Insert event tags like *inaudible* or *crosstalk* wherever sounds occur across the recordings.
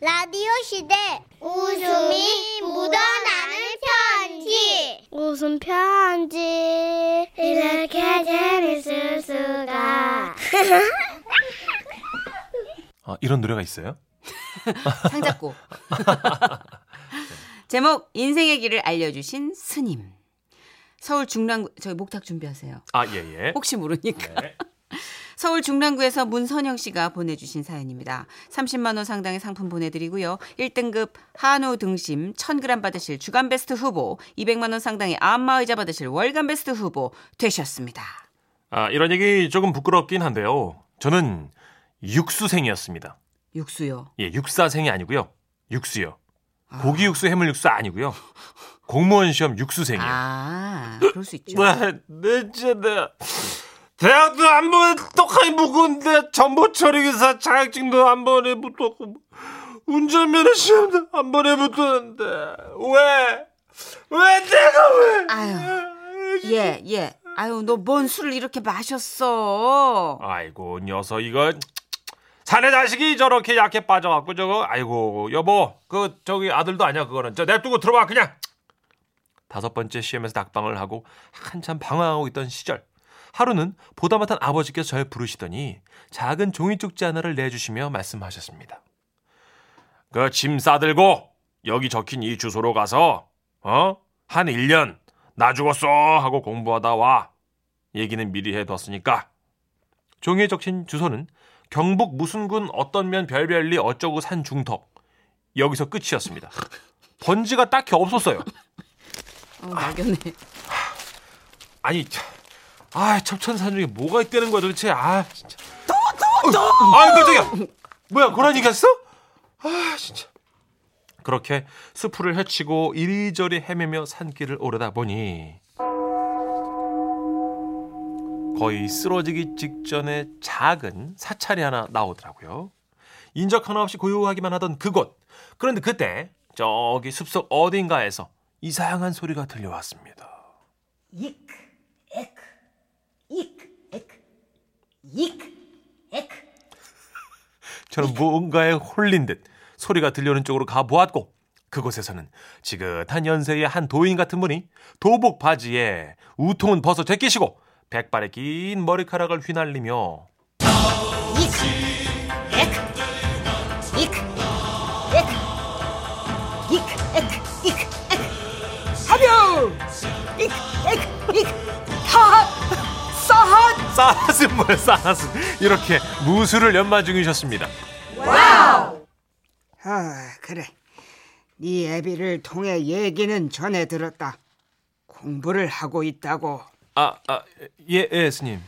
라디오 시대 웃음이 묻어나는 편지 웃음 편지 이렇게 재밌을 수가 *laughs* 아, 이런 노래가 있어요? *laughs* 상작곡. *laughs* 제목 인생의 길을 알려주신 스님. 서울 중랑구 저희 목탁 준비하세요. 아, 예, 예. 혹시 모르니까. 네. 서울 중랑구에서 문선영 씨가 보내주신 사연입니다. 30만 원 상당의 상품 보내드리고요. 1등급 한우 등심 1000g 받으실 주간 베스트 후보, 200만 원 상당의 안마의자 받으실 월간 베스트 후보 되셨습니다. 아, 이런 얘기 조금 부끄럽긴 한데요. 저는 육수생이었습니다. 육수요. 예, 육사생이 아니고요. 육수요. 고기 육수, 해물 육수 아니고요. 공무원 시험 육수생이요. 아, 그럴 수 있죠. *laughs* 네, 네, 진짜 내가 대학도 한번 똑하니 묵었는데 정보처리 기사 자격증도 한 번에 붙었고 운전면허 시험도 한 번에 붙었는데 왜? 왜 내가 왜? 아유, 예, 예. 아유, 너 뭔 술을 이렇게 마셨어? 아이고 녀석 이거 사내 자식이 저렇게 약해 빠져갖고 저거 아이고 여보 그 저기 아들도 아니야 그거는 저 냅두고 들어와 그냥 다섯 번째 시험에서 낙방을 하고 한참 방황하고 있던 시절 하루는 보다 못한 아버지께서 절 부르시더니 작은 종이 쪽지 하나를 내주시며 말씀하셨습니다. 그 짐 싸들고 여기 적힌 이 주소로 가서 어? 한 1년 나 죽었어 하고 공부하다 와. 얘기는 미리 해뒀으니까 종이에 적힌 주소는 경북 무순군 어떤 면 별별리 어쩌고 산 중턱. 여기서 끝이었습니다. 번지가 딱히 없었어요. 어, 막연해. 아니, 참, 아, 첩천산 중에 뭐가 있다는 거야 도대체. 아, 진짜. 또, 또, 또! 아, 깜짝이야. 뭐야, 얘기 했어? 아, 진짜. 그렇게 수풀을 헤치고 이리저리 헤매며 산길을 오르다 보니 거의 쓰러지기 직전에 작은 사찰이 하나 나오더라고요. 인적 하나 없이 고요하기만 하던 그곳. 그런데 그때 저기 숲속 어딘가에서 이상한 소리가 들려왔습니다 이크, 에크, 이크, 에크. 저는 무언가에 홀린 듯 소리가 들려오는 쪽으로 가보았고 그곳에서는 지긋한 연세의 한 도인 같은 분이 도복 바지에 우통은 벗어 제끼시고 백발의 긴 머리카락을 휘날리며 이크, 에크, 이크, 에크, 이크, 에크, 이크, 에크. 하벼! 이크, 에크, 이크, 하, 사한! 싸하스 뭐야 싸하스 이렇게 무술을 연마 중이셨습니다. 아, 그래. 네 애비를 통해 얘기는 전해 들었다. 공부를 하고 있다고. 아, 아, 예, 예, 스님.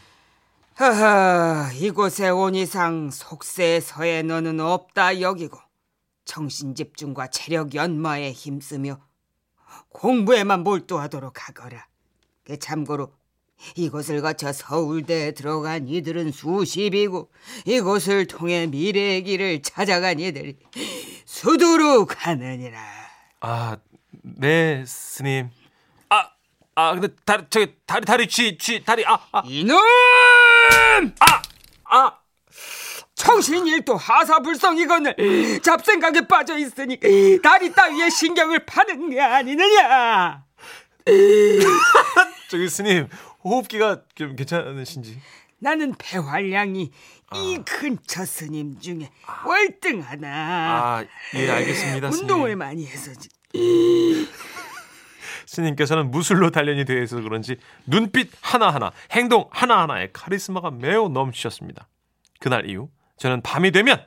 허허, 이곳에 온 이상 속세서에 너는 없다 여기고 정신 집중과 체력 연마에 힘쓰며 공부에만 몰두하도록 하거라. 그 참고로 이곳을 거쳐 서울대에 들어간 이들은 수십이고 이곳을 통해 미래의 길을 찾아간 이들이 수두룩 하느니라. 아, 네, 스님. 아, 아, 근데 다리, 저기 다리, 다리, 쥐, 쥐, 다리, 아, 아, 이놈! 아, 아. 청신일도 하사불성이거늘 잡생각에 빠져 있으니 다리 따위에 신경을 파는 게 아니느냐. *laughs* 저기 스님 호흡기가 좀 괜찮으신지? 나는 배활량이 이 근처 스님 중에 월등하나. 아, 예, 알겠습니다, 스님. 운동을 많이 해서지. *laughs* 스님께서는 무술로 단련이 되어 있어서 그런지 눈빛 하나하나, 행동 하나하나에 카리스마가 매우 넘치셨습니다. 그날 이후 저는 밤이 되면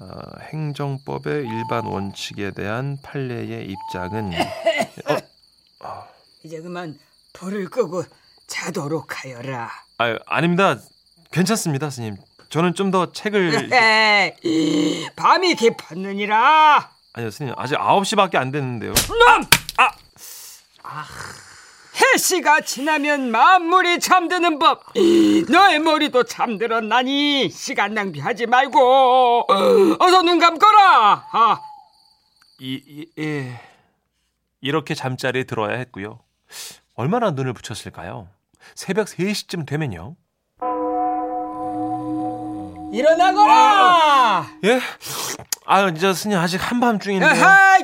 어, 행정법의 일반 원칙에 대한 판례의 입장은 *laughs* 이제 그만 불을 끄고 자도록 하여라. 아, 아닙니다. 괜찮습니다, 스님. 저는 좀 더 책을 *laughs* 에이, 밤이 깊었느니라. 아니요, 스님. 아직 9시밖에 안 됐는데요. 놈! 해시가 지나면 만물이 잠드는 법. 너의 머리도 잠들었나니 시간 낭비하지 말고 어서 눈 감거라. 아, 이, 이, 예. 이렇게 잠자리에 들어야 했고요. 얼마나 눈을 붙였을까요? 새벽 3시쯤 되면요. 일어나거라. 예? 아유, 이제 스님 아직 한밤중인데요. 아하!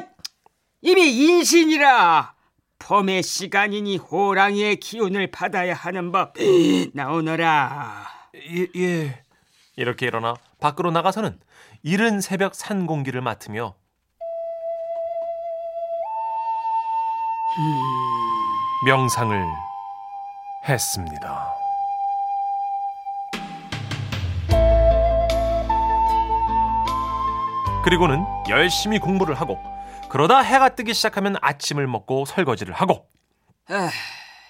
이미 인신이라. 봄의 시간이니 호랑이의 기운을 받아야 하는 법 *gasps* 나오너라. 예, 예. 이렇게 일어나 밖으로 나가서는 이른 새벽 산 공기를 맡으며 명상을 했습니다. 그리고는 열심히 공부를 하고 그러다 해가 뜨기 시작하면 아침을 먹고 설거지를 하고 아,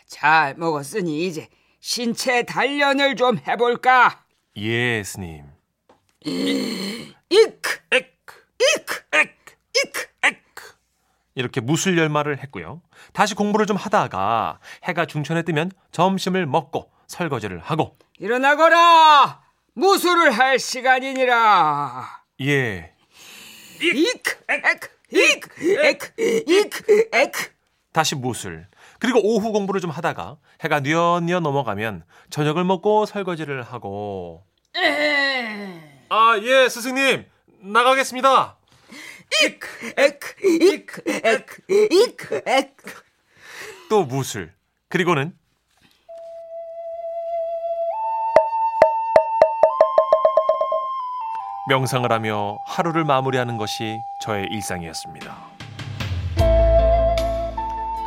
잘 먹었으니 이제 신체 단련을 좀 해볼까. 예 스님 이크, 엑 이크, 엑 이크. 엑 이렇게 무술 연마를 했고요. 다시 공부를 좀 하다가 해가 중천에 뜨면 점심을 먹고 설거지를 하고 일어나거라. 무술을 할 시간이니라. 예 이크, 에크, 이크, 에크, 이크, 에크. 다시 무술 그리고 오후 공부를 좀 하다가 해가 뉘엿뉘엿 넘어가면 저녁을 먹고 설거지를 하고 아 예 스승님 나가겠습니다. 이크, 에크, 이크, 에크, 이크, 에크. 또 무술 그리고는 명상을 하며 하루를 마무리하는 것이 저의 일상이었습니다.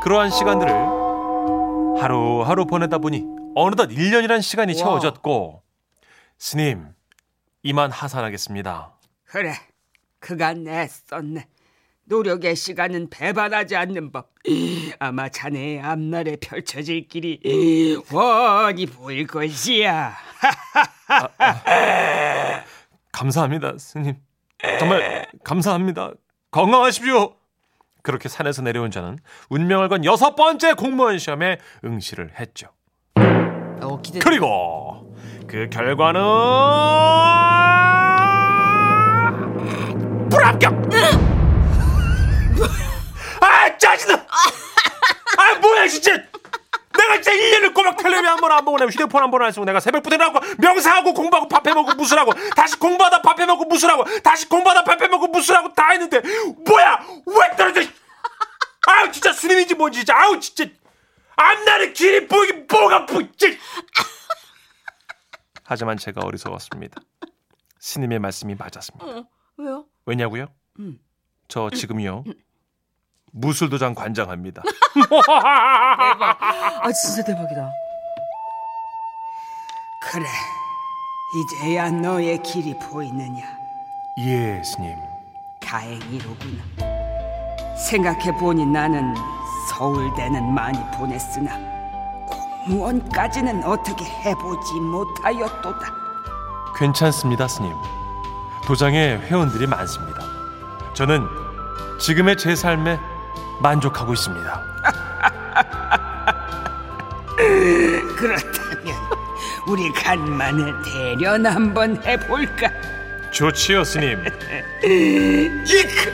그러한 시간들을 하루하루 보내다 보니 어느덧 1년이란 시간이 와. 채워졌고 스님 이만 하산하겠습니다. 그래, 그간 애썼네. 노력의 시간은 배반하지 않는 법. *clears throat* 아마 자네의 앞날에 펼쳐질 길이 훤히 보일 것이야. *laughs* 감사합니다, 스님. 정말 감사합니다. 건강하십시오. 그렇게 산에서 내려온 저는 운명을 건 여섯 번째 공무원 시험에 응시를 했죠. 어. 그리고 그 결과는 안 보고 내가 휴대폰 한번안 쓰고 내가 새벽부터 일어나고 명상하고 공부하고 밥 해 먹고 무술하고 다시 공부하다 밥 해 먹고 무술하고 다시 공부하다 밥 해 먹고 무술하고 다 했는데 뭐야? 왜 떨어져? 아우 진짜 스님인지 뭔지 진짜. 아우 진짜. 앞날의 길이 보이긴 뭐가 보이지? 하지만 제가 어리석었습니다. 스님의 말씀이 맞았습니다. 왜요? 왜냐고요? 저 지금요. 무술도장 관장합니다. *laughs* 아 진짜 대박이다. 그래, 이제야 너의 길이 보이느냐. 예 스님 다행이로구나. 생각해 보니 나는 서울대는 많이 보냈으나 공무원까지는 어떻게 해보지 못하였도다. 괜찮습니다, 스님. 도장에 회원들이 많습니다. 저는 지금의 제 삶에 만족하고 있습니다. *laughs* 그렇다면 우리 간만에 대련 한번 해볼까? 좋지요, 스님. *laughs* 이크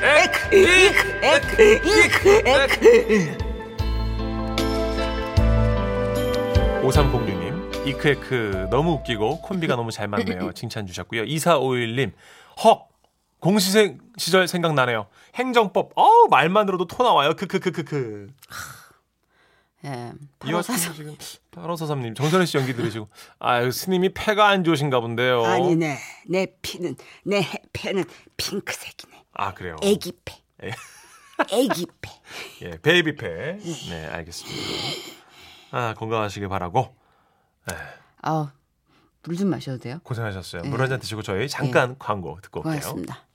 이크 5306님, 이크에크 너무 웃기고 콤비가 너무 잘 맞네요. *laughs* 칭찬 주셨고요. 2451님, 헉! 공시생 시절 생각나네요. 행정법, 어우, 말만 들어도 토 나와요. 크크크크크. 예. 이와사삼 지금 8543님, 정선혜 씨 연기 들으시고, 아유, 스님이 폐가 안 좋으신가 본데요. 아니네 내 피는 내 폐는 핑크색이네 아, 그래요. 애기 폐 예. 애기 폐 *laughs* 예, 베이비패. 네, 알겠습니다. 아, 건강하시길 바라고. 아, 물좀 마셔도 돼요? 고생하셨어요. 물한 잔 드시고 저희 잠깐 광고 듣고 올게요. 고맙습니다.